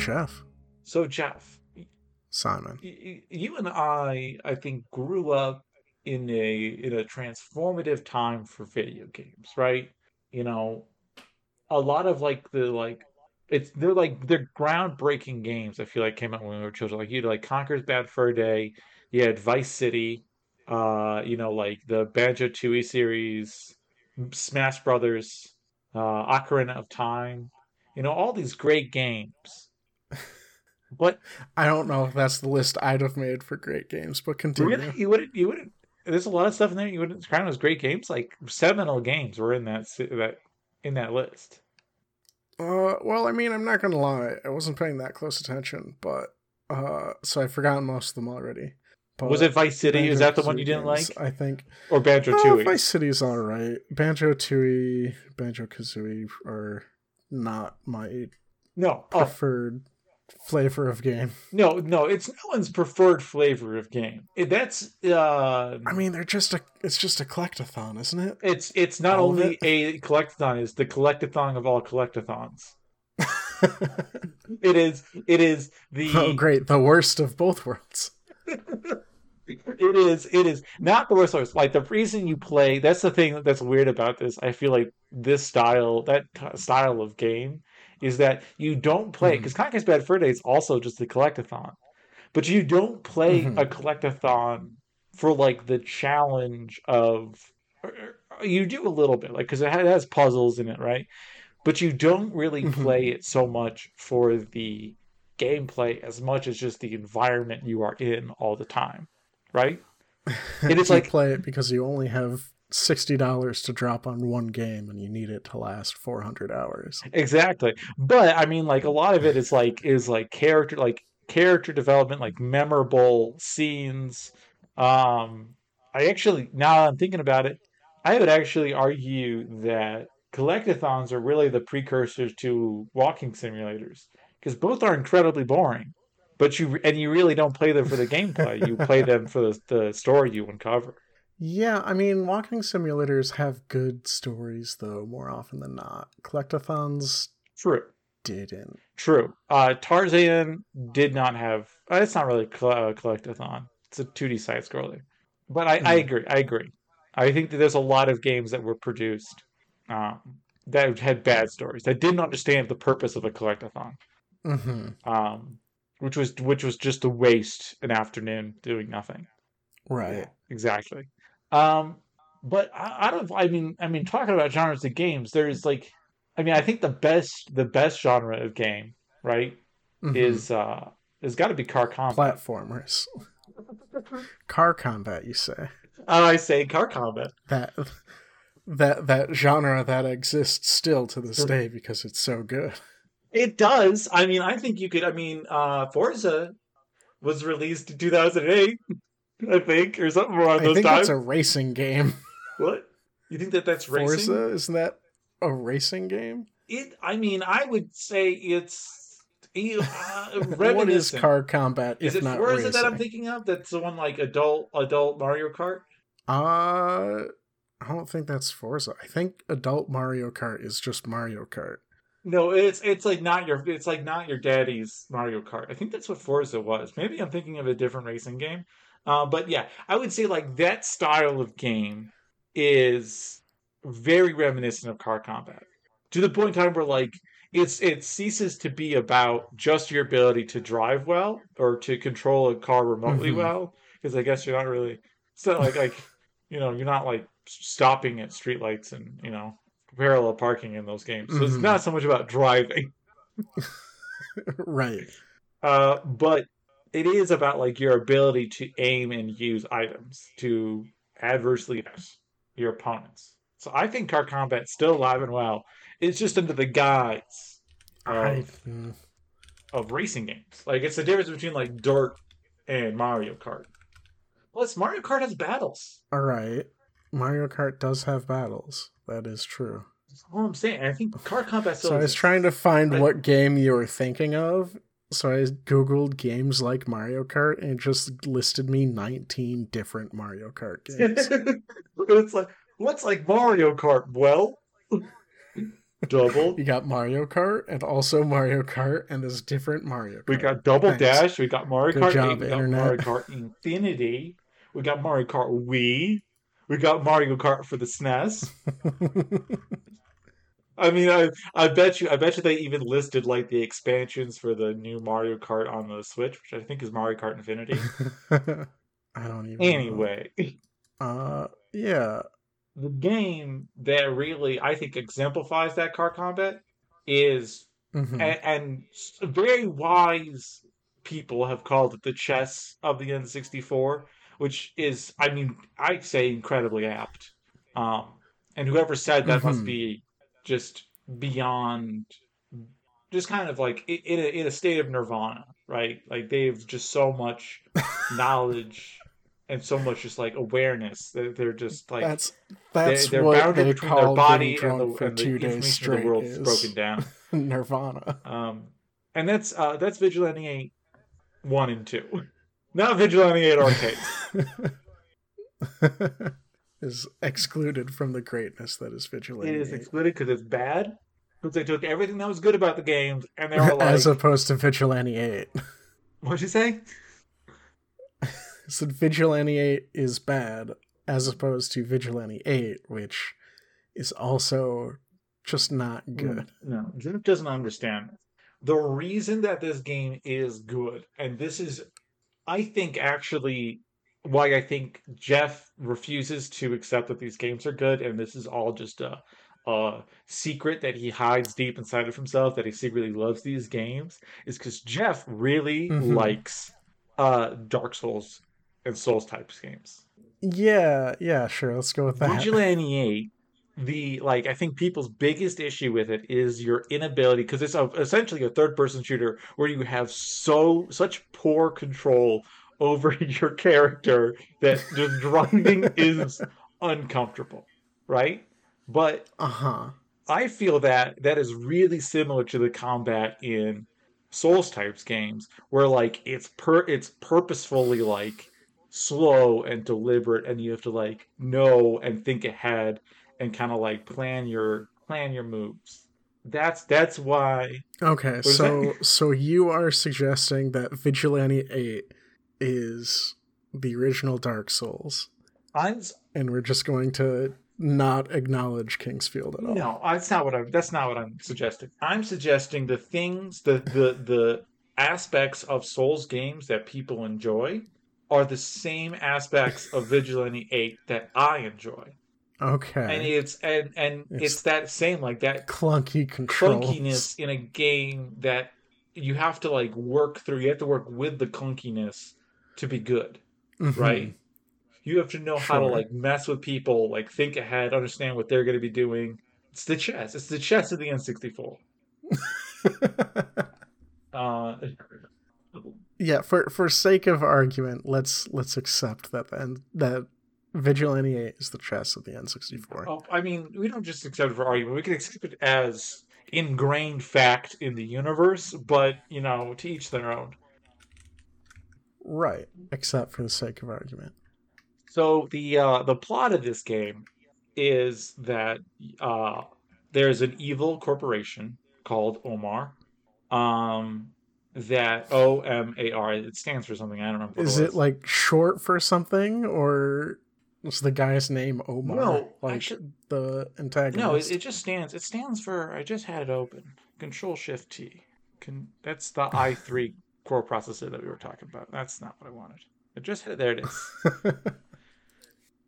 Jeff. So, Jeff, Simon. y- you and I, I think, grew up in a in a transformative time for video games, right? You know, a lot of like the like it's they're like they're groundbreaking games. I feel like came out when we were children. Like you had like Conker's Bad Fur Day, you had Vice City, uh, you know, like the Banjo Tooie series, Smash Brothers, uh, Ocarina of Time, you know, all these great games. But I don't know if that's the list I'd have made for great games, but continue. really, you wouldn't, you wouldn't. There's a lot of stuff in there you wouldn't crown as great games. Like seminal games were in that that in that list. Uh, well, I mean, I'm not gonna lie, I wasn't paying that close attention, but uh, so I've forgotten most of them already. But Was it Vice City? Is that the one you didn't Banjo-Kazooie like, I think. or Banjo Uh, Tooie? Vice is all right. Banjo Tooie, Banjo Kazooie are not my No, oh, preferred flavor of game. no, no. It's no one's preferred flavor of game. That's uh, I mean, they're just a it's just a collectathon, isn't it? it's it's not all only it? a collectathon. It's the collectathon of all collectathons. It is. It is the. oh, great! The worst of both worlds. It is. It is not the worst. source. Like the reason you play. That's the thing that's weird about this. I feel like this style, that style of game, is that you don't play because Conker's Bad Fur Day is also just a collectathon, but you don't play Mhm. a collectathon for like the challenge of. or- or- You do a little bit, like because it has puzzles in it, right? But you don't really Mhm. play it so much for the gameplay as much as just the environment you are in all the time, right? It is you like- play it because you only have sixty dollars to drop on one game, and you need it to last four hundred hours. Exactly. But I mean like a lot of it is like is like character like character development, like memorable scenes. Um I actually now that I'm thinking about it, I would actually argue that collectathons are really the precursors to walking simulators because both are incredibly boring. But you and you really don't play them for the gameplay. You play them for the, the story you uncover. Yeah, I mean, walking simulators have good stories, though, more often than not. Collectathons True. didn't. True. Uh, Tarzan did not have. Uh, it's not really cl- uh, collectathon. It's a 2D side scroller. But I, I Mhm. agree. I agree. I think that there's a lot of games that were produced um, that had bad stories that didn't understand the purpose of a collectathon, hmm um, which was which was just to waste an afternoon doing nothing. Right. Exactly. Um, but I, I don't. I mean, I mean, talking about genres of games, there's like, I mean, I think the best the best genre of game, right, Mhm. is uh has got to be car combat. platformers. Car combat, you say? Oh, I say car combat. That that that genre that exists still to this day because it's so good. It does. I mean, I think you could. I mean, uh Forza was released in 2008, I think, or something around I those think times. that's a racing game. What? You think that that's racing? Forza isn't that a racing game? It. I mean, I would say it's. Uh, what is car combat Is it not Forza racing? that I'm thinking of? That's the one like adult adult Mario Kart. Uh, I don't think that's Forza. I think adult Mario Kart is just Mario Kart. No, it's it's like not your it's like not your daddy's Mario Kart. I think that's what Forza was. Maybe I'm thinking of a different racing game. Uh, but yeah, I would say like that style of game is very reminiscent of car combat to the point in time where like it's it ceases to be about just your ability to drive well or to control a car remotely Mhm. well because I guess you're not really it's not like like you know you're not like stopping at streetlights and you know parallel parking in those games. So it's Mhm. not so much about driving, right. uh, but it is about like your ability to aim and use items to adversely affect your opponents. So I think car combat's still alive and well. It's just under the guise of, of racing games. Like it's the difference between like Dirt and Mario Kart. Plus, Mario Kart has battles. all right. Mario Kart does have battles. That is true. That's all I'm saying. I think car combat still So I was trying to find Right. what game you were thinking of. So I googled games like Mario Kart and just listed me 19 different Mario Kart games. it's like what's like Mario Kart? Well, double. You got Mario Kart and also Mario Kart, and there's different Mario Kart. We got Double Thanks. Dash. We got Mario Good Kart job, 8. We got Mario Kart Infinity. We got Mario Kart Wii. We got Mario Kart for the SNES. I mean, I I bet you I bet you they even listed like the expansions for the new Mario Kart on the Switch, which I think is Mario Kart Infinity. I don't even. know. anyway, Uh, yeah. the game that really I think exemplifies that car combat is Mhm. and, and very wise people have called it the chess of the N64, which is, I mean, I'd say incredibly apt. Um, and whoever said that must Mhm. be just beyond, just kind of like in a, in a state of nirvana, right? Like they have just so much knowledge and so much just like awareness that they're just like that's that's they're what bounded they between their body and the, and the two days information of straight the world is broken down. Nirvana. Um, and that's uh, that's Vigilante 8 1 and 2. Not Vigilante 8 Arcade. Is excluded from the greatness that is Vigilante. it is 8. excluded because it's bad. Because they took everything that was good about the games and they were like, As opposed to Vigilante 8. what'd you say? So Vigilante 8 is bad, as opposed to Vigilante 8, which is also just not mm, good. No, Jeff doesn't understand. The reason that this game is good, and this is, I think, actually why I think Jeff refuses to accept that these games are good, and this is all just a, a secret that he hides deep inside of himself that he secretly loves these games, is because Jeff really Mhm. likes uh, Dark Souls and Souls types games. Yeah, yeah, sure, let's go with that. Vigilante 8, the like I think people's biggest issue with it is your inability because it's a, essentially a third person shooter where you have so such poor control over your character that the driving is uncomfortable, right? But Uh-huh. I feel that that is really similar to the combat in Souls types games, where like it's per it's purposefully like slow and deliberate, and you have to like know and think ahead and kind of like plan your plan your moves. That's that's why Okay, so so you are suggesting that Vigilante 8 is the original Dark Souls, I'm and we're just going to not acknowledge King's Field at all. no, that's not what I'm that's not what I'm suggesting. I'm suggesting the things the the the aspects of Souls games that people enjoy are the same aspects of Vigilante 8 that I enjoy. Okay. and it's and and It's- it's, that same like that clunky controls. clunkiness in a game that you have to like work through you have to work with the clunkiness to be good Mhm. right? You have to know how to like mess with people like think ahead understand what they're going to be doing. It's the chess. It's the chess of the n64 uh yeah, for for sake of argument, let's let's accept that then that Vigilante 8 is the chess of the N64. oh, i mean we don't just accept it for argument. We can accept it as ingrained fact in the universe but you know to each their own Right, except for the sake of argument. So the uh, the plot of this game is that uh, there's an evil corporation called Omar. Um, that O M A R. It stands for something. I don't remember. Is it, it like short for something or is the guy's name Omar? no? like actually, the antagonist. no. It, it just stands. It stands for. I just had it open. Control Shift T. Can that's the i three core processor that we were talking about. That's not what I wanted. I just had there. It is.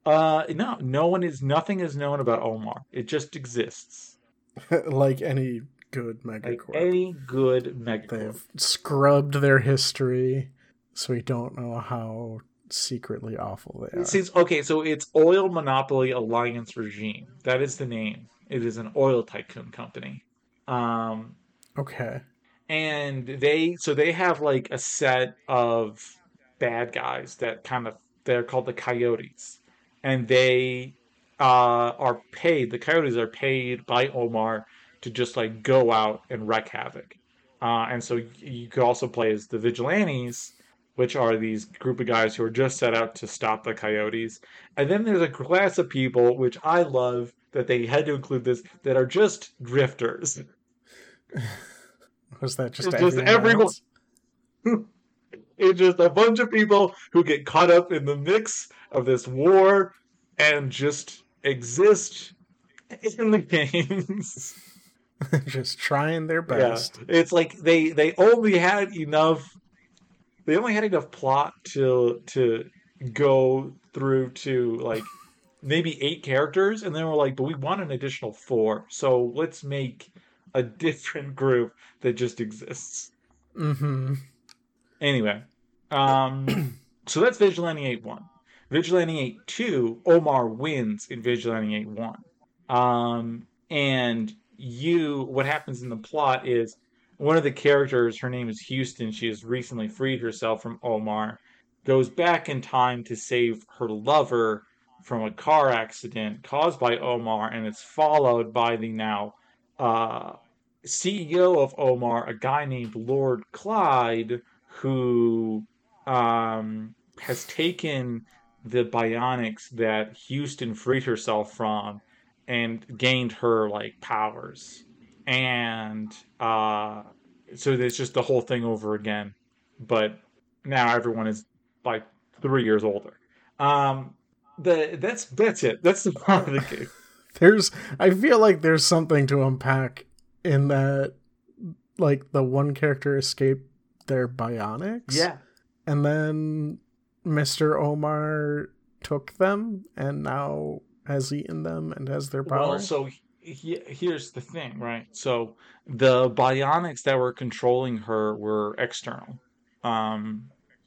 Uh, no. No one is. Nothing is known about Omar. It just exists. like any good megacorp. like any good megacorp. They've scrubbed their history, so we don't know how secretly awful they are. It seems okay. So it's Oil Monopoly Alliance Regime. That is the name. It is an oil tycoon company. Um, okay. And they so they have like a set of bad guys that kind of they're called the Coyotes, and they uh, are paid. The Coyotes are paid by Omar to just like go out and wreak havoc. Uh, and so you could also play as the Vigilantes, which are these group of guys who are just set out to stop the Coyotes. And then there's a class of people which I love that they had to include this that are just drifters. Was that just, just everyone? It's just a bunch of people who get caught up in the mix of this war and just exist in the games. just trying their Yeah. best. It's like they they only had enough they only had enough plot to to go through to like maybe eight characters and then we're like but we want an additional four so let's make a different group that just exists. Mm-hmm. anyway um so that's vigilante 8 1 vigilante 8 2 omar wins in vigilante 8 1 um and you what happens in the plot is one of the characters her name is houston she has recently freed herself from omar goes back in time to save her lover from a car accident caused by omar and it's followed by the now uh, ceo of omar a guy named lord clyde who um, has taken the bionics that houston freed herself from and gained her like powers. And uh so there's just the whole thing over again. But now everyone is like three years older. Um the that's that's it. That's the part of the game There's I feel like there's something to unpack in that like the one character escaped their bionics. yeah And then Mr. Omar took them and now has eaten them and has their power. well so he, here's the thing right so the bionics that were controlling her were external um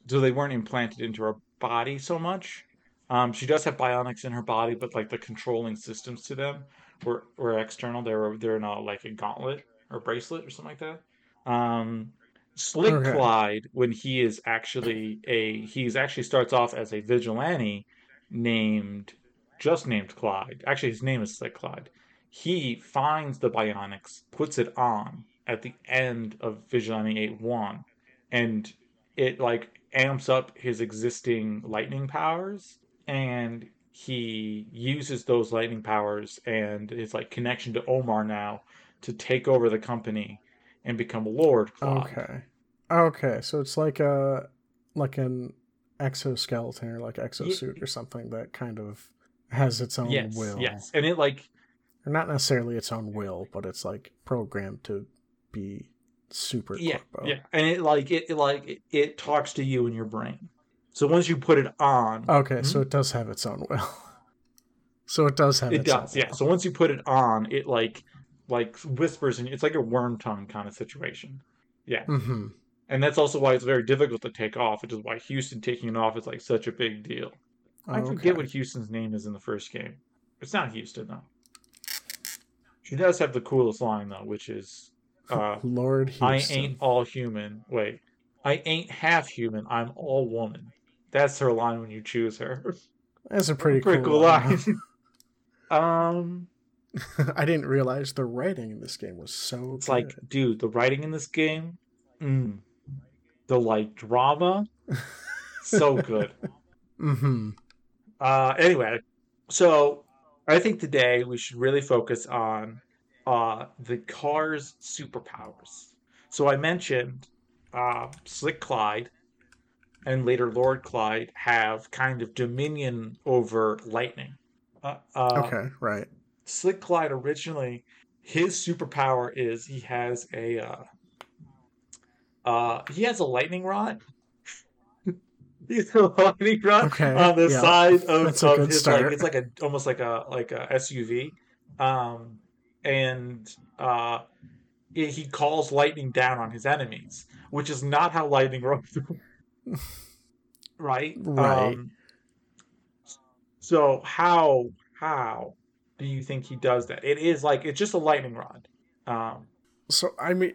so they weren't implanted into her body so much um she does have bionics in her body but like the controlling systems to them were were external they were they're in a like a gauntlet or bracelet or something like that um slick Okay. clyde when he is actually a he's actually starts off as a vigilante named just named Clyde. Actually, his name is Slick Clyde. He finds the bionics, puts it on at the end of Vigilante 8 1, and it like amps up his existing lightning powers, and he uses those lightning powers and his like connection to Omar now to take over the company and become Lord Clyde. Okay. Okay, so it's like a like an exoskeleton or like exosuit or something that kind of has its own Yes, will. yes, and it like Or not necessarily its own will, but it's like programmed to be super yeah, corpo. yeah, and it like it, it like it, it talks to you in your brain. So once you put it on, Okay, so it does have its own will. so it does have it its own does, yeah. will. So once you put it on, it like like whispers and it's like a Wormtongue kind of situation. Yeah, Mm-hmm. and that's also why it's very difficult to take off, which is why Houston taking it off is like such a big deal. I forget what Houston's name is in the first game. It's not Houston though. She does have the coolest line though, which is uh, Lord Houston. I ain't all human. Wait, I ain't half human. I'm all woman. That's her line when you choose her. That's a pretty, Pretty cool, cool line. line. um, I didn't realize the writing in this game was so it's good. like, dude, the writing in this game, mm, the like drama, so good. mm-hmm. Uh, anyway, so I think today we should really focus on uh the car's superpowers. So I mentioned uh Slick Clyde and later Lord Clyde have kind of dominion over lightning. Uh, uh, Okay, right. Slick Clyde originally, his superpower is he has a uh, uh he has a lightning rod. He's a lightning rod Okay, on the yeah. side of, of his start. like it's like a almost like a like a SUV. Um and uh he he calls lightning down on his enemies, which is not how lightning works. Right? Right. Um, so how how do you think he does that? It is like it's just a lightning rod. Um, So I mean,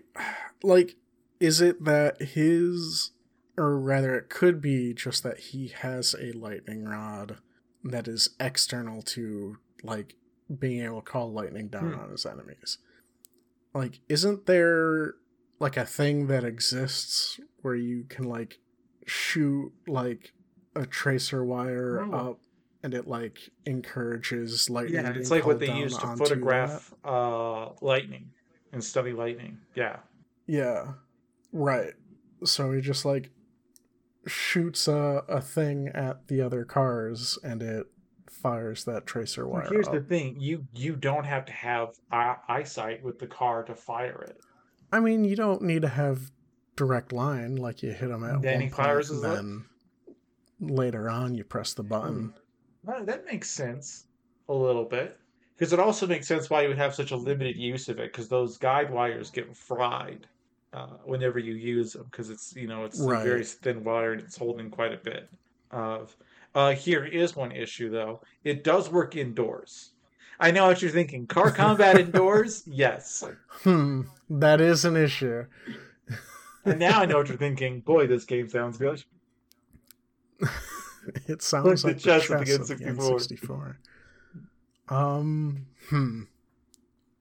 like, is it that his, or rather, it could be just that he has a lightning rod that is external to like being able to call lightning down Hmm. on his enemies. Like, isn't there like a thing that exists where you can like shoot like a tracer wire Oh. up and it like encourages lightning. Yeah, it's like what they use to photograph uh, lightning and study lightning. Yeah. Yeah, right. So he just like shoots a, a thing at the other cars, and it fires that tracer wire. here's the thing: you you don't have to have eye- eyesight with the car to fire it. I mean, you don't need to have direct line like you hit them at Then one fires and his li- then later on you press the button. Well, that makes sense a little bit because it also makes sense why you would have such a limited use of it because those guide wires get fried uh, whenever you use them because it's you know it's a very thin wire and it's holding quite a bit of. Uh, here is one issue though: it does work indoors. I know what you're thinking. Car combat indoors, yes. Hmm, that is an issue. And now I know what you're thinking. Boy, this game sounds good. it sounds the like the chest chest, of of the the N64. N64. Um, hmm.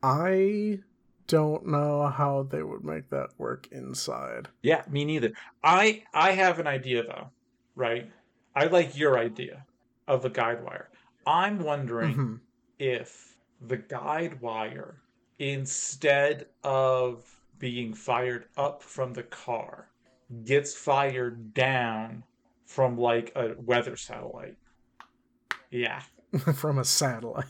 I don't know how they would make that work inside. Yeah, me neither. I I have an idea though, right? I like your idea of the guide wire. I'm wondering Mhm. if the guide wire, instead of being fired up from the car, gets fired down from like a weather satellite. Yeah. From a satellite.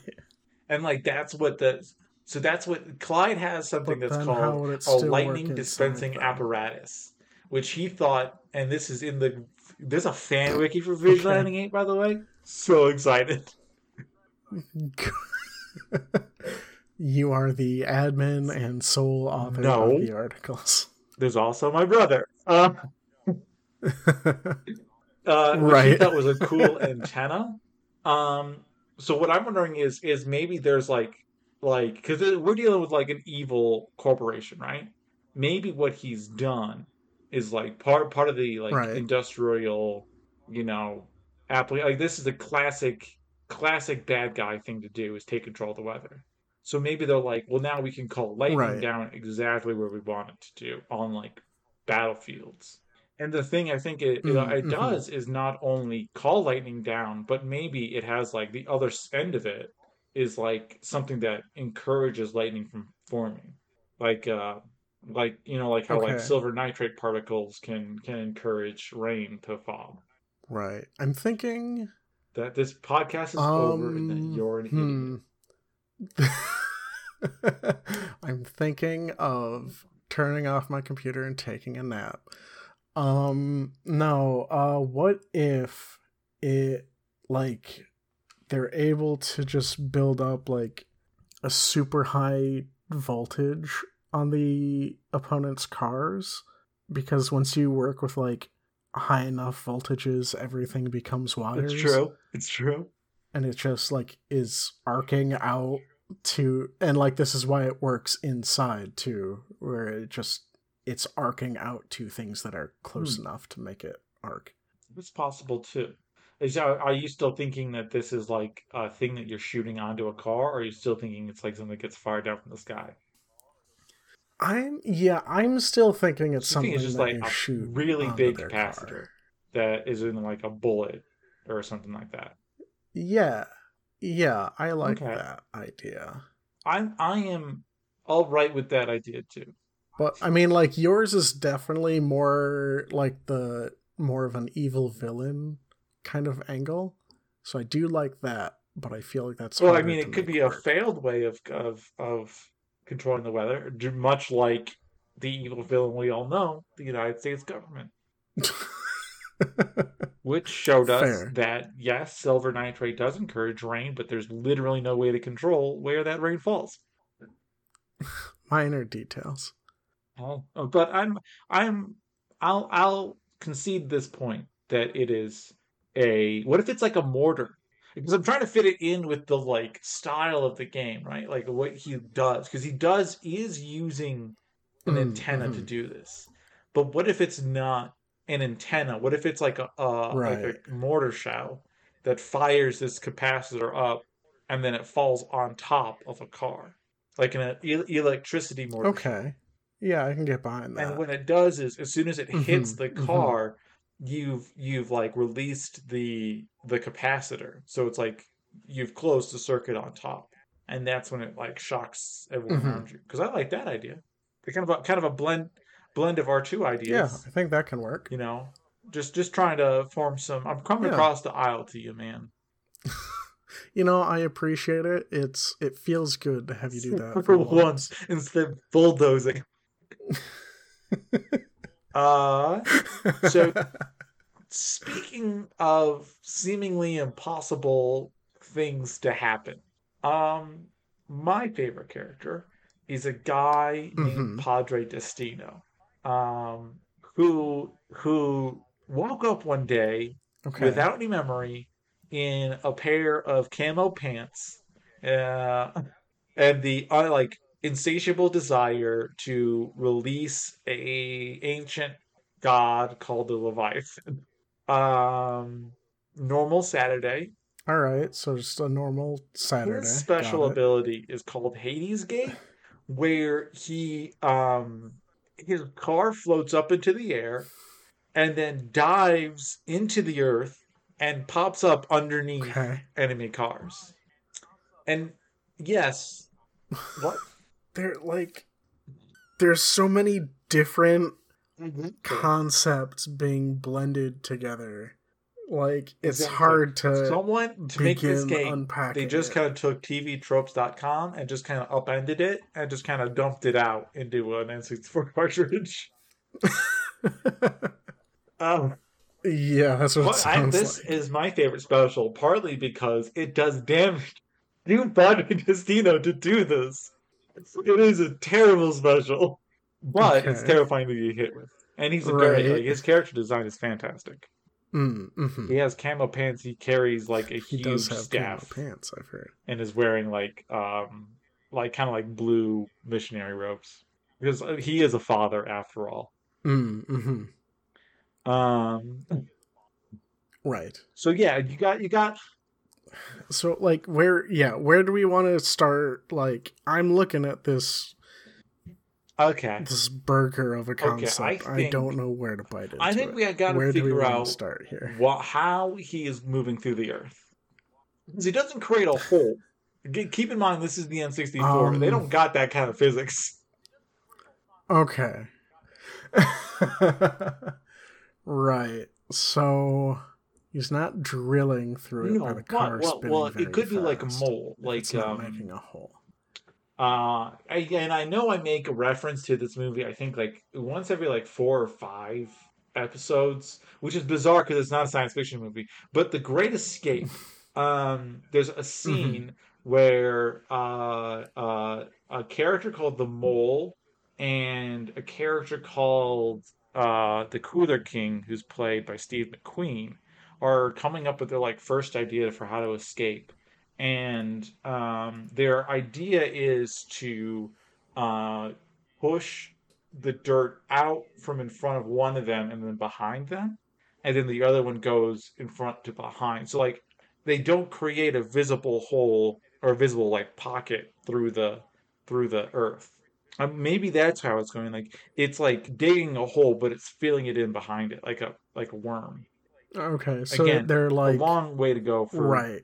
And like that's what the so that's what Clyde has something But that's called a lightning dispensing apparatus, which he thought, and this is in the there's a fan wiki for Visual Okay. Landing 8, by the way. So excited. you are the admin and sole author No. of the articles. There's also my brother. Uh, uh, Right. That was a cool antenna. Um, so what I'm wondering is is maybe there's like like because we're dealing with like an evil corporation, right? Maybe what he's done is like part part of the like Right. industrial, you know, appli Like this is a classic classic bad guy thing to do is take control of the weather. So maybe they're like, well, now we can call lightning Right. down exactly where we want it to do on like battlefields. And the thing I think it, it, Mm, it mhm. does is not only call lightning down, but maybe it has like the other end of it is like something that encourages lightning from forming, like uh, like you know, like how like silver nitrate particles can can encourage rain to fall. right. I'm thinking That this podcast is over and that Um, you're an idiot. I'm thinking of turning off my computer and taking a nap. Um, no, uh, what if it, like, they're able to just build up, like, a super high voltage on the opponent's cars? Because once you work with, like, high enough voltages, everything becomes wires It's true. It's true. and it just like is arcing out to and like this is why it works inside too where it just it's arcing out to things that are close Hmm. enough to make it arc It's possible too. Is are are you still thinking that this is like a thing that you're shooting onto a car, or are you still thinking it's like something that gets fired down from the sky? i'm yeah i'm still thinking it's something it's just that like you a shoot really big capacitor car. that is in like a bullet or something like that. yeah yeah i like Okay. that idea I'm I am all right with that idea too. but i mean like yours is definitely more like the more of an evil villain kind of angle so i do like that but i feel like that's Well, I mean, it could be a failed way of of of controlling the weather, much like the evil villain we all know, the United States government. Which showed us Fair. that yes, silver nitrate does encourage rain, but there's literally no way to control where that rain falls. Minor details. Oh, but I'm I'm I'll I'll concede this point that it is a what if it's like a mortar? Because I'm trying to fit it in with the like style of the game, right? Like what he does, because he does is using an Mm, antenna to mhm. do this. But what if it's not an antenna? What if it's like a, a Right. like a mortar shell that fires this capacitor up and then it falls on top of a car, like an e- electricity mortar. shell. Okay. Yeah, I can get behind that. And what it does is, as soon as it hits Mhm, the car, you've you've like released the the capacitor, so it's like you've closed the circuit on top, and that's when it like shocks everyone Mhm. around you. Because I like that idea. They're kind of a, kind of a blend blend of our two ideas. Yeah. I think that can work. You know, just just trying to form some. I'm coming Yeah. across the aisle to you, man. You know, I appreciate it. It's it feels good to have you do that for once instead of bulldozing. uh So- speaking of seemingly impossible things to happen, um, my favorite character is a guy named Mhm. Padre Destino, um, who who woke up one day okay. without any memory in a pair of camo pants uh, and the uh, like insatiable desire to release a ancient god called the leviathan um normal saturday All right, so just a normal Saturday. his special ability is called hades gate where he um his car floats up into the air and then dives into the earth and pops up underneath Okay. enemy cars. And yes, what? There like there's so many different Mm-hmm. concepts being blended together. Like it's Exactly. hard to Someone to make this game, unpacking. they just it. kind of took TVTropes.com and just kind of upended it and just kind of dumped it out into an N64 cartridge. Um, yeah, that's what it but I, this like. is my favorite special, partly because it does damage. You Padre Destino to do this. It is a terrible special, but it's terrifying to get hit with. And he's a very Right. like his character design is fantastic. Mm, mhm. He has camo pants. He carries like a He huge does have camo staff pants, I've heard. and is wearing like um like kind of like blue missionary robes because uh, he is a father after all. Mm, hmm Um. Right. So yeah, you got you got So like where yeah, where do we want to start like I'm looking at this okay. this burger of a concept. I, think- don't know where to bite into I think it. we got to where do we figure out to start here? what how he is moving through the earth. Because he doesn't create a hole. Keep in mind, this is the N64. they Um, don't got that kind of physics. Okay. right. So he's not drilling through it No, by the car well, spinning well, very it could be like a mole, like um, making a hole. Uh, I, and I know I make a reference to this movie. I think like once every like four or five episodes, which is bizarre because it's not a science fiction movie. But The Great Escape, um, there's a scene where uh, uh, a character called the Mole and a character called uh, the Cooler King, who's played by Steve McQueen, are coming up with their like first idea for how to escape and um, their idea is to uh, push the dirt out from in front of one of them and then behind them, and then the other one goes in front to behind. So like they don't create a visible hole or a visible like pocket through the through the earth. Um, maybe that's how it's going. Like it's like digging a hole, but it's filling it in behind it, like a like a worm. Okay. So Again, they're like a long way to go for right.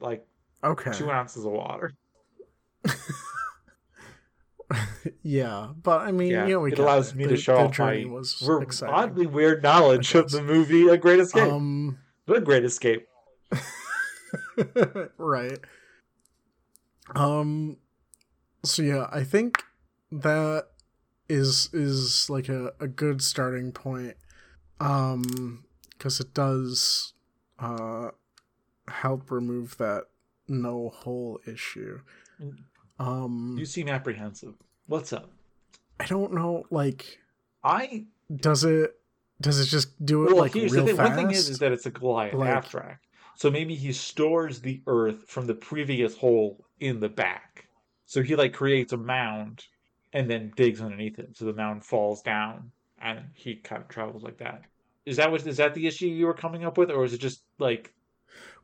like Okay. two ounces of water. yeah, but I mean, Yeah, you know, we it allows it. me the, to show off my was We're oddly weird knowledge of the movie A Great Escape. Um, the Great Escape. right. Um. So yeah, I think that is is like a, a good starting point. Um, because it does uh help remove that no hole issue. Um, You seem apprehensive. What's up? I don't know. Like, I does it does it just do it well, like here's real the thing. fast? One thing is, is that it's a Goliath Like- abstract. So maybe he stores the earth from the previous hole in the back. So he like creates a mound and then digs underneath it. So the mound falls down and he kind of travels like that. Is that what is that the issue you were coming up with, or is it just like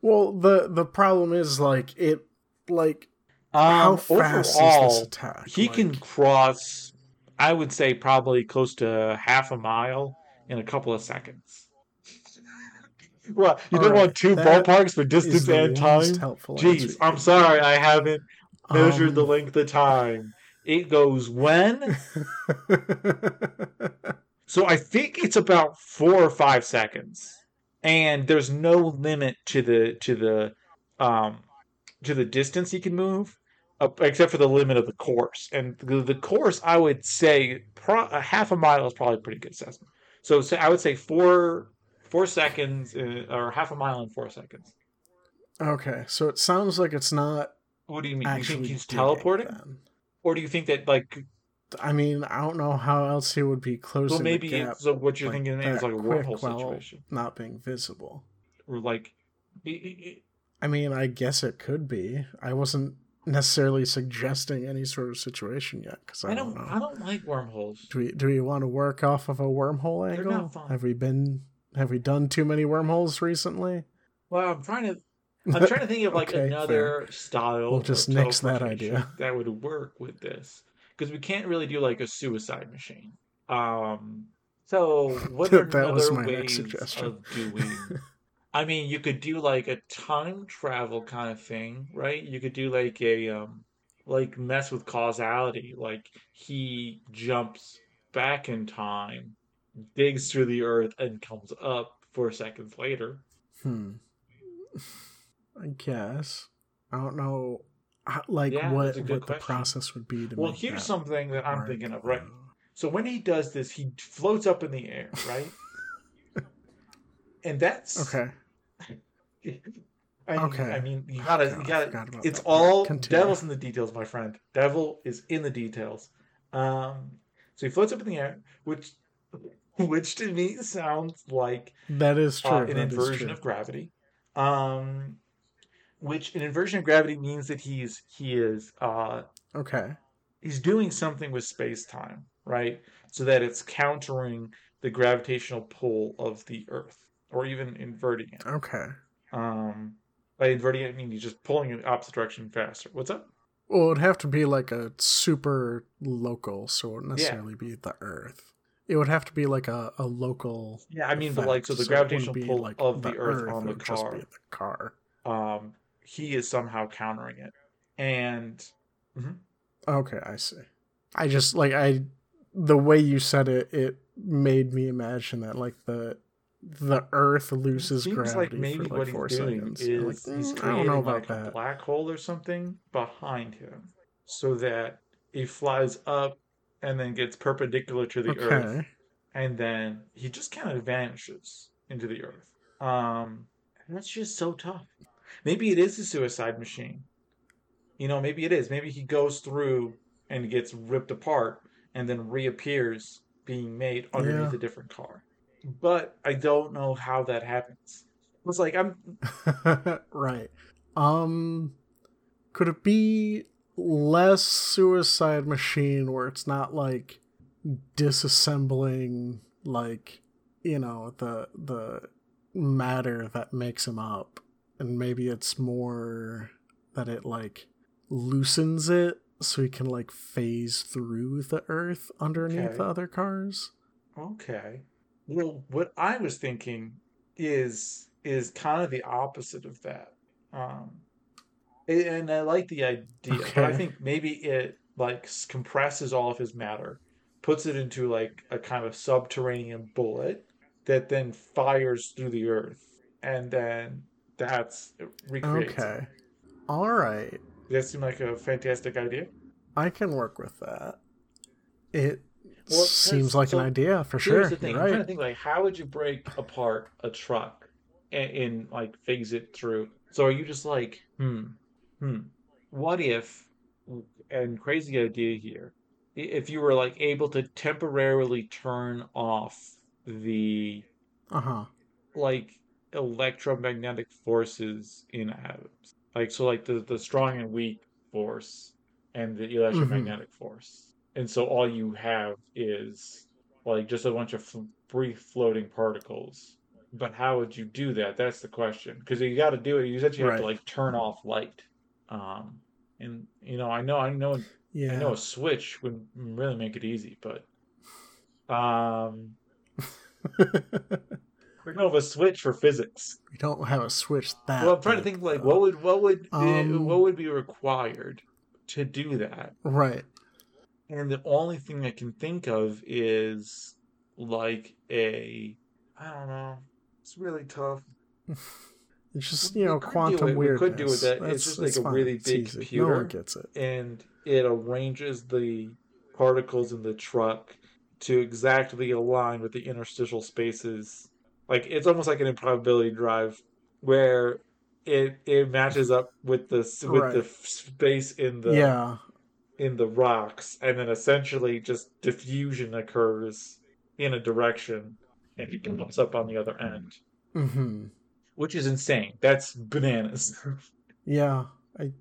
Well, the the problem is like it like um, how fast overall, is this attack? He can cross, I would say, probably close to half a mile in a couple of seconds. well, you All don't right, want two ballparks for is distance the and time. helpful answer Jeez, you I'm sorry. I haven't measured the Um, length of time. It goes when? So I think it's about four or five seconds, and there's no limit to the to the um to the distance he can move, uh, except for the limit of the course. And the, the course, I would say, pro- a half a mile is probably a pretty good assessment. So, say I would say four four seconds uh, or half a mile in four seconds. okay, so it sounds like it's not What do you mean? You think he's teleporting, or do you think that like I mean, I don't know how else he would be closing well maybe the gap, it's, so what you're like, thinking is like a wormhole situation, not being visible. or like. it- it- it- I mean, I guess it could be. I wasn't necessarily suggesting any sort of situation yet because I, I don't know. I don't like wormholes. Do we do we want to work off of a wormhole They're angle? not fun. Have we been have we done too many wormholes recently? Well, I'm trying to. I'm trying to think of like Okay, another style. We'll just nix that idea. That would work with this because we can't really do like a suicide machine. Um. So what are That was other my next ways suggestion. of doing? I mean, you could do like a time travel kind of thing, right? You could do like a um, like mess with causality. Like he jumps back in time, digs through the earth, and comes up four seconds later. Hmm. I guess I don't know, like Yeah, what what the process would be to. Well, here's something that I'm thinking of, right? So when he does this, he floats up in the air, right? and that's Okay. I mean, Okay. I mean, you gotta, you gotta. It's that all Continue. devil's in the details, my friend. Devil is in the details. Um, so he floats up in the air, which, which to me sounds like That is true. uh, an that inversion of gravity. Um, which an inversion of gravity means that he's he is uh Okay. he's doing something with space time, right? So that it's countering the gravitational pull of the Earth, or even inverting it. Okay. Um, by inverting it, I mean he's just pulling it opposite direction faster. What's up? Well, it'd have to be like a super local, so it wouldn't necessarily be the Earth. It would have to be like a, a local. Yeah, I mean, but like, so the wouldn't gravitational pull like of the, Earth, on the would just car, be the car. um, he is somehow countering it, and Okay, I see. I just like I the way you said it, it made me imagine that like the the Earth loses seems gravity like maybe for like what four doing seconds. is I'm like, he's "Mm, I don't know like about a that. black hole or something behind him, so that he flies up and then gets perpendicular to the Earth, and then he just kind of vanishes into the Earth. Um, and that's just so tough. Maybe it is a suicide machine. You know, maybe it is. Maybe he goes through and gets ripped apart and then reappears being made underneath Yeah. a different car. But I don't know how that happens. It's like I'm right. Um could it be less suicide machine where it's not like disassembling like you know the the matter that makes him up and maybe it's more that it like loosens it so he can like phase through the earth underneath Okay. the other cars okay. Well, what I was thinking is is kind of the opposite of that. Um, and I like the idea, but I think maybe it like compresses all of his matter, puts it into like a kind of subterranean bullet that then fires through the earth, and then that's it recreates. okay all right Does that seem like a fantastic idea? I can work with that. It Well, seems like so an idea for Here's sure. the thing. You're I'm trying to think like how would you break apart a truck and, and like phase it through? So are you just like, hmm, hmm, what if and crazy idea here, if you were like able to temporarily turn off the Uh huh. like electromagnetic forces in atoms. Like so like the, the strong and weak force and the electromagnetic force. And so all you have is like just a bunch of f- free floating particles. But how would you do that? That's the question. Because you got to do it. You essentially have to like turn off light. Um, and you know, I know, I know, yeah. I know a switch would really make it easy, but um, We don't have a switch for physics. We don't have a switch that. Well, I'm trying to think like though. what would what would Um, what would be required to do that. Right. And the only thing I can think of is like a I don't know. It's really tough. It's just you know could do quantum it. We weirdness. could do it that- it's That's- just like a fine. really It's big easy. No computer. one gets it. and it arranges the particles in the truck to exactly align with the interstitial spaces. Like it's almost like an improbability drive where it it matches up with the with the Right. f- space in the yeah. in the rocks and then essentially just diffusion occurs in a direction and it comes up on the other end hmm which is insane that's bananas Yeah. I.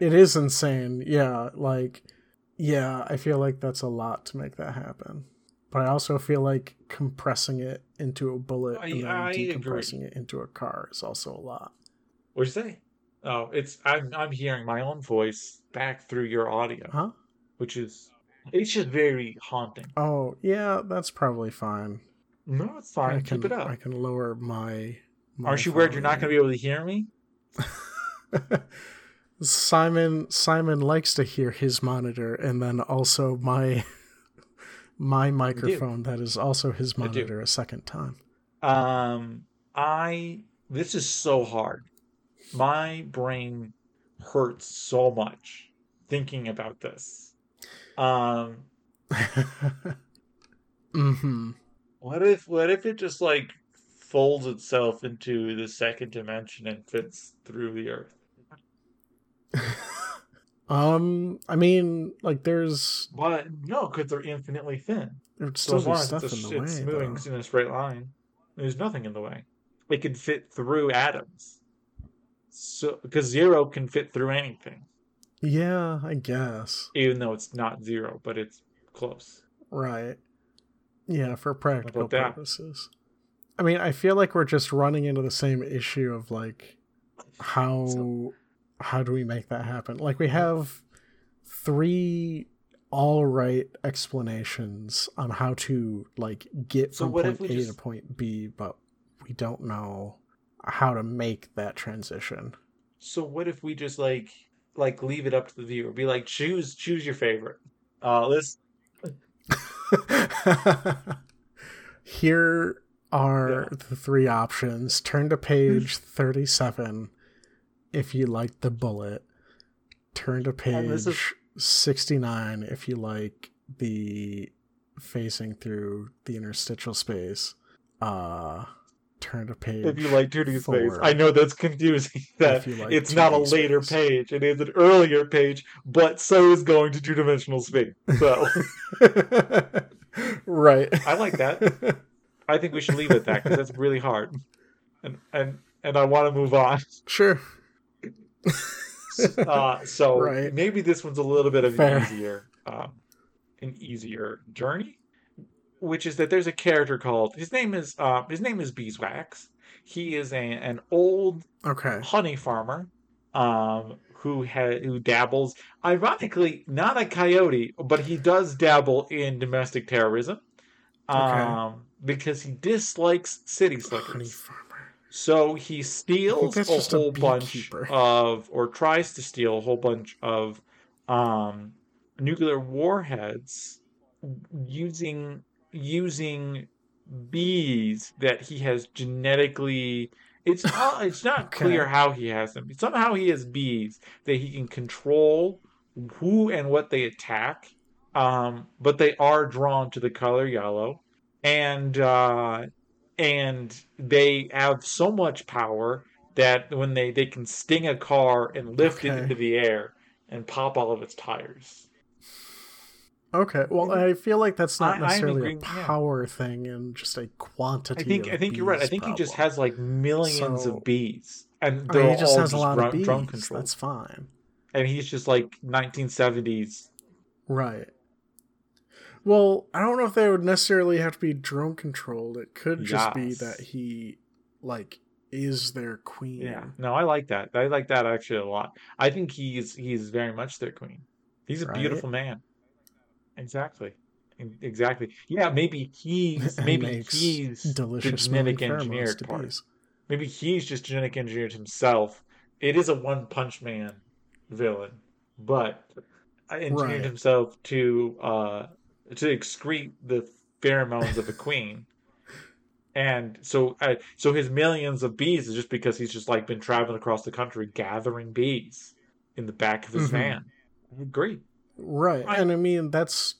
It is insane. Yeah. Like. Yeah. I feel like that's a lot to make that happen. But I also feel like compressing it into a bullet I- and then I agree. decompressing it into a car is also a lot. what'd you say oh it's i'm i'm hearing my own voice back through your audio Huh? which is it's just very haunting. Oh, yeah, that's probably fine. No, it's fine. I can Keep it up. I can lower my. my Aren't you worried you're not going to be able to hear me? Simon Simon likes to hear his monitor and then also my my microphone that is also his monitor a second time. Um, I this is so hard. My brain hurts so much thinking about this. Um, mm-hmm. what if what if it just like folds itself into the second dimension and fits through the earth? um, I mean, like there's But no, because they're infinitely thin. there'd So still as be stuff it's, in the it's way. moving though. in a straight line, there's nothing in the way. It can fit through atoms. So because zero can fit through anything, Yeah, I guess. even though it's not zero, but it's close. Right. Yeah, for practical about that? purposes. I mean, I feel like we're just running into the same issue of like how how do we make that happen? Like we have three all right explanations on how to like get So from point A just- to point B, but we don't know how to make that transition. So what if we just like like leave it up to the viewer? Be like, choose choose your favorite. Uh, let's Here are Yeah. the three options. Turn to page 37 if you like the bullet. Turn to this is- page 69 if you like the facing through the interstitial space. Uh turn to page if you like 2D space. I know that's confusing. That like it's not a later space. page; it is an earlier page, but so is going to two dimensional space. So right. I like that. I think we should leave it at that because that's really hard, and and and I want to move on. sure. Uh, so Right. maybe this one's a little bit of Fair. an easier, um, an easier journey, which is that there's a character called his name is uh, his name is Beezwax. He is a, an old Okay. honey farmer um, who ha- who dabbles, ironically, not a coyote, but he does dabble in domestic terrorism um, because he dislikes city slickers. So he steals a just a whole bunch of, or tries to steal a whole bunch of um, nuclear warheads using using bees that he has genetically. It's not, it's not Okay. clear how he has them. Somehow he has bees that he can control who and what they attack. Um, but they are drawn to the color yellow, and uh, and they have so much power that when they they can sting a car and lift it into the air and pop all of its tires. Okay, well, I feel like that's not necessarily agreeing- a yeah. power thing and just a quantity. I think I think you're right. I think he just has like millions So- of bees, and they're mean, he just all has a lot drum, of bees. drum control. That's fine, And he's just like 1970s. right? Well, I don't know if they would necessarily have to be drone controlled. It could just be that he, like, is their queen. Yeah, no, I like that. I like that actually a lot. I think he's he's very much their queen. He's a Right? beautiful man. Exactly. exactly. Yeah, maybe he's maybe he's delicious genetic engineered to part. bees. Maybe he's just genetic engineered himself. It is a One Punch Man villain, but I engineered Right. himself to uh to excrete the pheromones of a queen. And so uh, so his millions of bees is just because he's just like been traveling across the country gathering bees in the back of his Mhm. van. I agree. Right. I- and I mean that's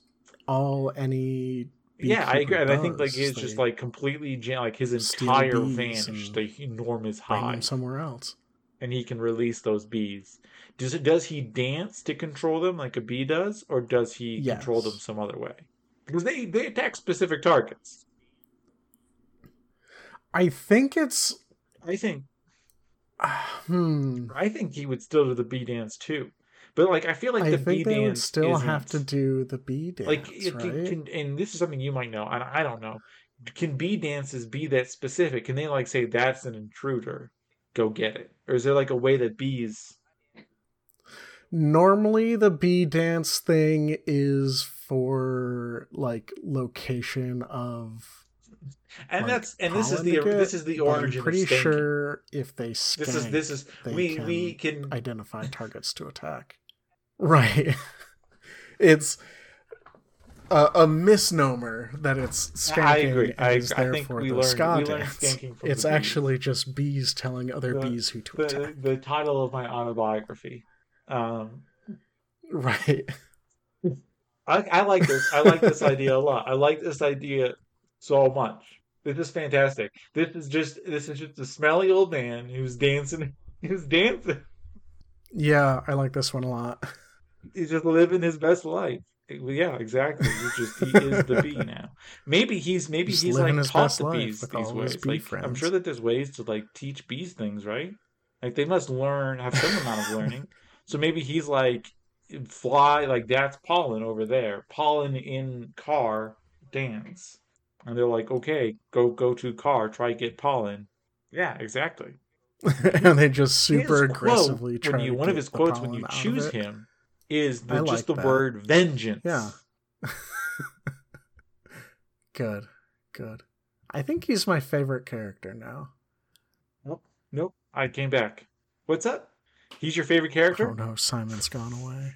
all any Yeah, I agree. beekeeper And I think like does. he's just like completely like his entire van is just and a enormous hive. somewhere else. And he can release those bees. Does it does he dance to control them like a bee does, or does he control them some other way? Because they they attack specific targets. I think it's I think hmm. I think he would still do the bee dance too, but like I feel like I the think bee they would dance still have to do the bee dance, like it right? can, can, and this is something you might know, and I don't know. Can bee dances be that specific? Can they like say that's an intruder? Go get it, or is there like a way that bees? Normally, the bee dance thing is for like location of. And like, that's and this is the get, this is the but I'm pretty sure if they skank, This is this is we can we can identify targets to attack. Right. it's a, a misnomer that it's skanking. I agree. and I, is I think we learned ska we learned skanking It's the bees. actually just bees telling other The- bees who to the attack. the title of my autobiography. Um, Right. I I like this. I like this idea a lot. I like this idea so much. This is fantastic. This is just this is just a smelly old man who's dancing. Who's dancing. Yeah, I like this one a lot. He's just living his best life. Yeah, exactly. He's just he is the bee now. Maybe he's maybe Just he's living like taught the bees these ways. bee Like I'm sure that there's ways to like teach bees things, right? Like they must learn, have some amount of learning. So maybe he's like fly like that's pollen over there. Pollen in car dance. And they're like, okay, go go to car, try get pollen. Yeah, exactly. and they just super aggressively quote, try when you one of his quotes when you choose it. him is the, I just the that. word vengeance. Yeah. Good. Good. I think he's my favorite character now. Nope. Nope. I came back. What's up? He's your favorite character? Oh no, Simon's gone away.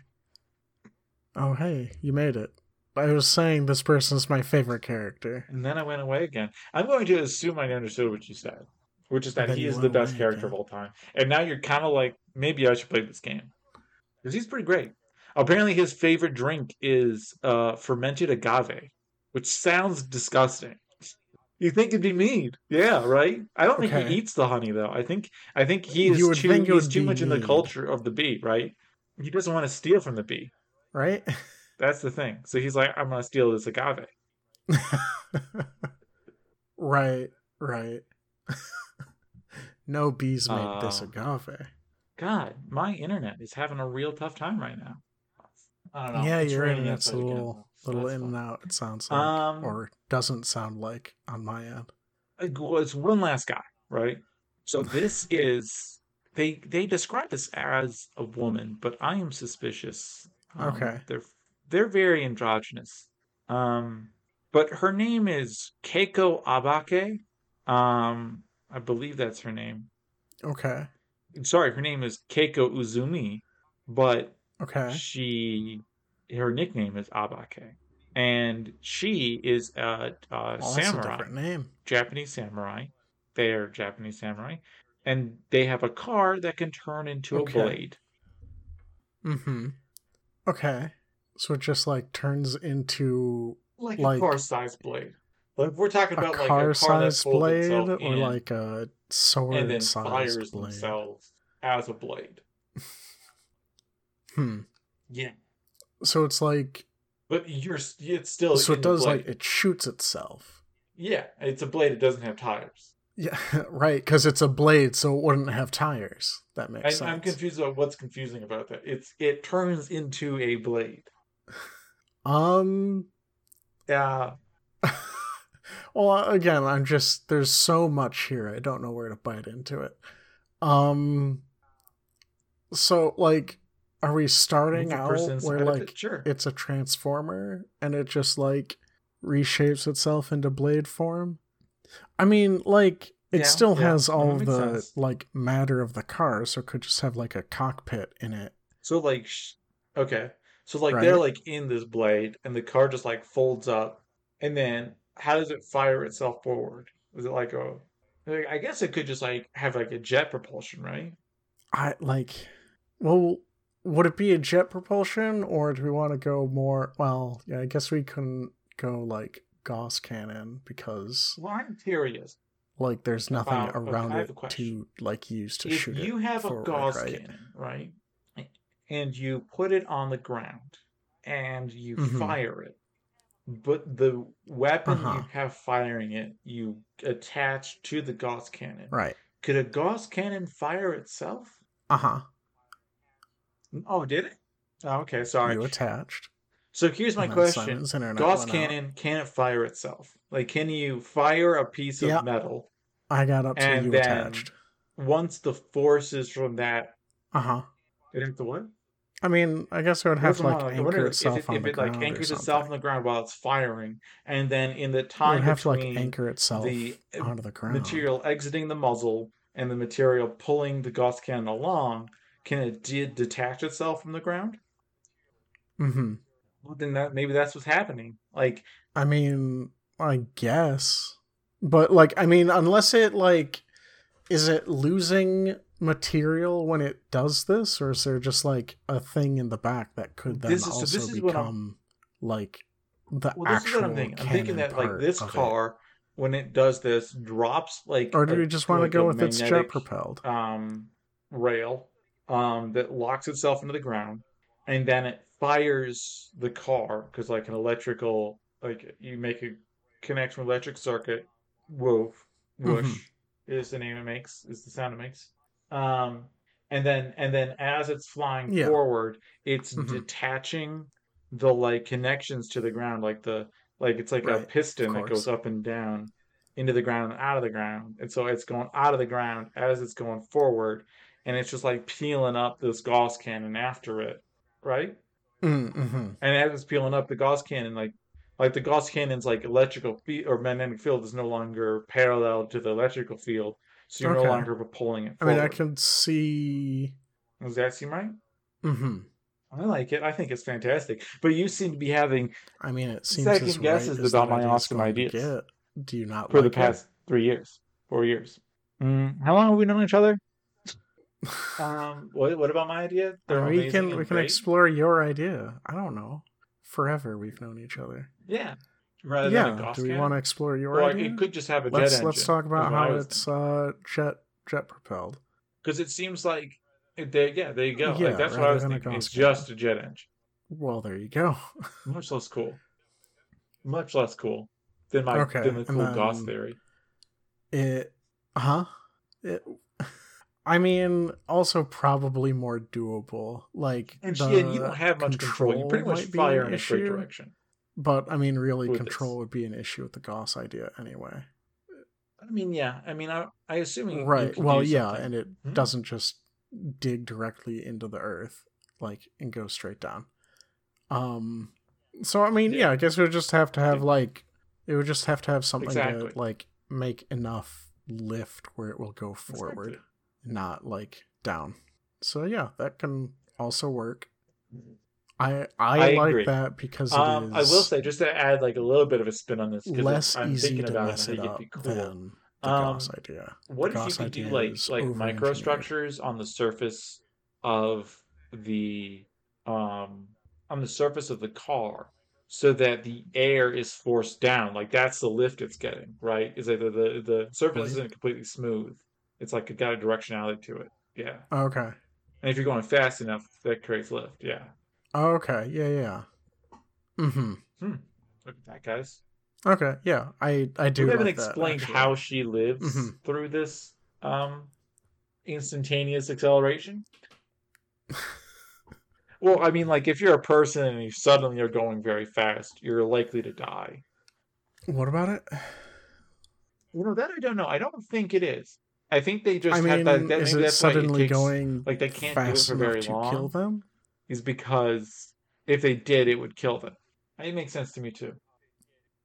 Oh hey, you made it. I was saying this person's my favorite character. And then I went away again. I'm going to assume I understood what you said, which is that he is the best character of all time. And now you're kind of like, maybe I should play this game. Because he's pretty great. Apparently, his favorite drink is uh, fermented agave, which sounds disgusting. You think it'd be mead, yeah, right? I don't think Okay. he eats the honey though. I think I think he is too he's too much in the culture of the bee, right? He doesn't want to steal from the bee. Right? That's the thing. So he's like, I'm gonna steal this agave. right, right. no bees made this Oh. agave. God, my internet is having a real tough time right now. I don't know. yeah, It's your raining internet's a little little in and out, it sounds like. Um, or doesn't sound like on my end. It's one last guy, right? So this is they they describe this as a woman, but I am suspicious. Um, Okay. they're they're very androgynous. Um, but her name is Keiko Abake. Um, I believe that's her name. Okay. Sorry, her name is Keiko Uzumi, but Okay. she her nickname is Abake, and she is a, a Well, that's a samurai, different name. Japanese samurai. They're Japanese samurai, and they have a car that can turn into Okay. a blade. Mm-hmm. Okay. So it just like turns into like, Like- a car-sized blade. Like we're talking about like a car car-sized blade or in like a sword and then fires blade. themselves as a blade. Hmm. Yeah, So it's like but you're. It's still so it does like it shoots itself. yeah, it's a blade. It doesn't have tires. Yeah, right. Because it's a blade, so it wouldn't have tires. That makes I, sense. I'm confused about what's confusing about that. It's it turns into a blade. Um. Yeah, well, again, I'm just there's so much here. I don't know where to bite into it. Um. So like, are we starting out where like it, sure. it's a transformer and it just like reshapes itself into blade form? I mean, like it Yeah, still yeah, has all of the sense. like matter of the car, so it could just have like a cockpit in it. So like, sh- okay, so like Right. they're like in this blade, and the car just like folds up, and then how does it fire itself forward? Is it like a? like, I guess it could just like have like a jet propulsion, right? I like well would it be a jet propulsion or do we want to go more well, yeah, I guess we couldn't go like Gauss cannon because Well, I'm curious. like there's nothing About- around it to like use to If shoot you have a Gauss right? cannon, right, and you put it on the ground and you Mhm. fire it, but the weapon Uh-huh. you have firing it, you attach to the Gauss cannon. Right. Could a Gauss cannon fire itself? Uh-huh. Oh, did it? Oh, okay, sorry. You attached. So here's my question. Gauss out. cannon, can it fire itself? Like, can you fire a piece of metal I got up to you then- attached. once the forces from that Uh-huh. it have to what? I mean, I guess it would have to like like, anchor wonder if itself it, on if the it like ground or anchors itself on the ground while it's firing, and then in the It time would have to like anchor itself the uh, onto the ground. material exiting the muzzle and the material pulling the Gauss cannon along, can it de- detach itself from the ground? Mm-hmm. Well, then that maybe that's what's happening. Like, I mean, I guess. But like I mean, unless it like is it losing material when it does this or is there just like a thing in the back that could then is- also is become like the well, this is actual what I'm thinking. I'm thinking that like this of it? car, when it does this, drops like or do a- we just want to like go with its jet propelled um rail um that locks itself into the ground and then it fires the car because like an electrical like you make a connection with electric circuit woof whoosh Mhm. is the name it makes is the sound it makes um and then and then as it's flying Yeah. forward it's Mhm. detaching the like connections to the ground like the like it's like a piston that goes up and down into the ground and out of the ground. And so it's going out of the ground as it's going forward, and it's just like peeling up this Gauss cannon after it, right? mm-hmm. And as it's peeling up the Gauss cannon, like like the Gauss cannon's like electrical field or magnetic field is no longer parallel to the electrical field, so you're Okay. no longer pulling it i mean i can see Does that seem right? Mm-hmm. I like it. I think it's fantastic. But you seem to be having i mean it seems Second guesses right about my awesome ideas. get. do you not for the like it? past three years, four years. Mm, how long have we known each other? Um, what, what about my idea? They're we can we can great. explore your idea. I don't know. Forever we've known each other. Yeah. Rather than a yeah. Do we want to explore your Or idea? it could just have a let's jet engine. let's talk about is what I how it's uh jet jet propelled. because it seems like they, yeah, there you go. Yeah, like that's what I was thinking. It's just a jet engine. Well, there you go. Much less cool. Much less cool than my Okay, than the cool Gauss theory. It, huh? It. I mean, also probably more doable. Like, And the you don't have much control. You pretty much fire in a straight direction. But I mean, really, with control this. would be an issue with the Gauss idea anyway. I mean, yeah. I mean, I I you right. Well, yeah, something. and it Hmm? doesn't just dig directly into the earth, like, and go straight down. Um. So I mean, Yeah. yeah, I guess we would just have to have Yeah. like, it would just have to have something Exactly. to like make enough lift where it will go forward, Exactly. Not like down. So yeah, that can also work. I I, I like agree. that because it Um, I will say just to add like a little bit of a spin on this because less I'm easy thinking to about mess it up be cool. than the Um, Gauss idea. What The if you could do like like microstructures on the surface of the um on the surface of the car so that the air is forced down like that's the lift it's getting right is that the the, the surface Right. isn't completely smooth it's like it got a directionality to it yeah Okay. and if you're going fast enough that creates lift yeah Okay. Yeah. Yeah. Mm-hmm. look at that guys Okay. Yeah. I I do. we haven't like explained actually. how she lives Mhm. through this um instantaneous acceleration well i mean like if you're a person and you suddenly are going very fast you're likely to die What about it? you know that i don't know i don't think it is i think they just I have mean, that, that is it why it suddenly takes- going like they can't do it fast for very to long kill them? is because if they did, it would kill them. It makes sense to me too.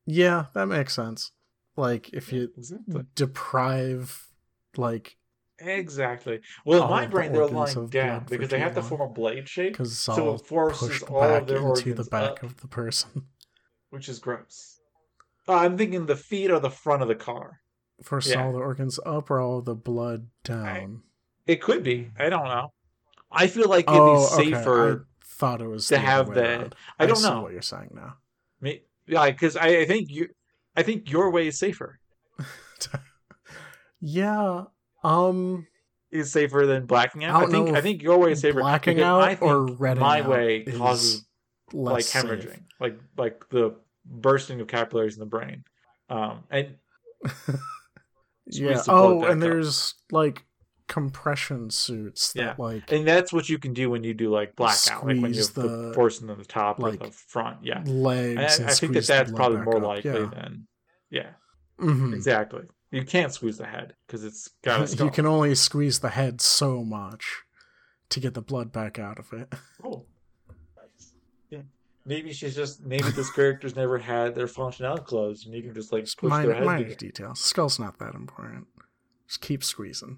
Yeah, that makes sense. Like if you Exactly. deprive like Exactly. Well, in my of the brain, they're lying down because they have to form a blade shape, because so it forces all of their into organs the back up, of the person. which is gross. Uh, I'm thinking the feet are the front of the car. First Yeah. all the organs up or all the blood down. It could be. I don't know. I feel like it'd oh, be safer. okay. I thought it was to have the-. I don't see know. what you're saying now. Me- Yeah, because I, I think you, I think your way is safer. yeah. Um. Is safer than blacking out. I I, think I think your way is safer. blacking out I or redding my way is causes like less safe. hemorrhaging, like like the bursting of capillaries in the brain. Um, and Yeah. Oh, and up. there's like compression suits that Yeah. like and that's what you can do when you do like blackout, like when you Squeeze have the, the, portion on the top or like, the front. Yeah, legs. I, I think that that's probably more up. likely Yeah. than yeah, Mhm. exactly. You can't squeeze the head because it's got a skull. you can only squeeze the head so much to get the blood back out of it. Oh. Maybe she's just maybe this character's never had their functional closed and you can just like push minor their head minor together. details. Skull's not that important. Just keep squeezing.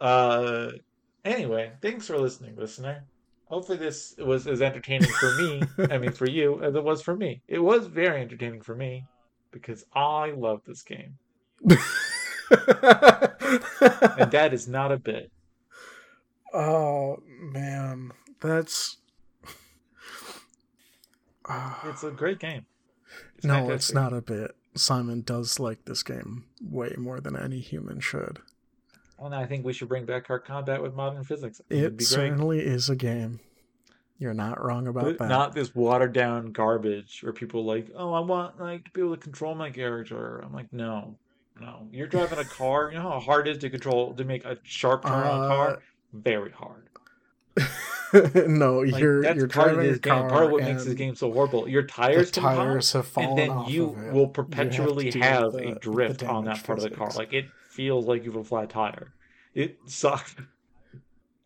Uh anyway, thanks for listening, listener. Hopefully this was as entertaining for me, I mean for you, as it was for me. It was very entertaining for me because I love this game. And that is not a bit. oh man, that's. It's a great game. It's no, it's not a bit. Simon does like this game way more than any human should. And I think we should bring back Car Combat with modern physics. It It'd be great. certainly is a game. You're not wrong about But that. not this watered down garbage where people like, oh, I want like to be able to control my character. I'm like, no, no. You're driving a car. You know how hard it is to control to make a sharp turn on a Uh, car. Very hard. no, Like, you're that's you're part of this game. Part of what makes this game so horrible. Your tires can pop, tires have fallen and then you will You have perpetually have with a drift on that part of the car. Like it feels like you have a flat tire. It sucks.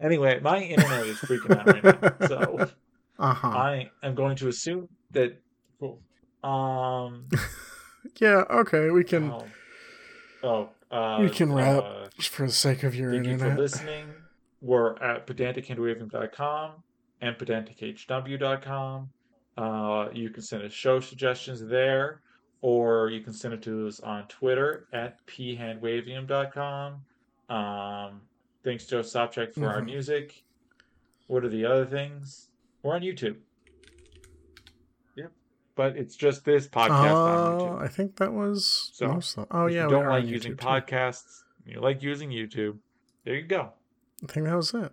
Anyway, my internet is freaking out right now. So uh huh. I am going to assume that. Cool. Um. Yeah. Okay. We can, oh, oh, uh, We can wrap. uh, for the sake of your thank you internet. for listening. We're at pedantichandwaving.com and pedantichw.com. Uh, you can send us show suggestions there, or you can send it to us on Twitter at phandwavium.com. Um, thanks, Joe Sopchak, for our Mhm. music. What are the other things? We're on YouTube. Yep. But it's just this podcast on Uh, YouTube. I think that was So, most Oh if yeah, you don't like using YouTube, too. podcasts, you like using YouTube, there you go. I think that was it,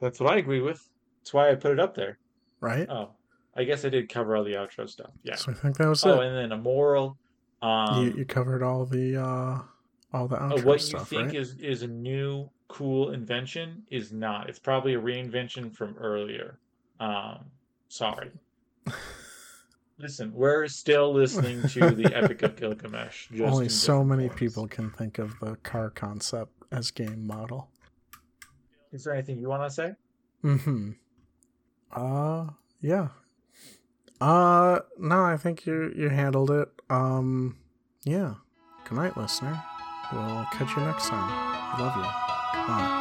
That's what I agree with. That's why I put it up there. right? Oh, I guess I did cover all the outro stuff. Yeah. So I think that was Oh, it. Oh, and then a moral. Um, you, you covered all the uh all the outro what you think right? is is a new cool invention is not. It's probably a reinvention from earlier. Um, sorry. Listen, we're still listening to the Epic of Gilgamesh. Just Only so many forms. people can think of the car concept as game model. Is there anything you want to say? Mm-hmm. Uh yeah. Uh no, I think you you handled it. Um yeah. Good night, listener. We'll catch you next time. Love you. Bye.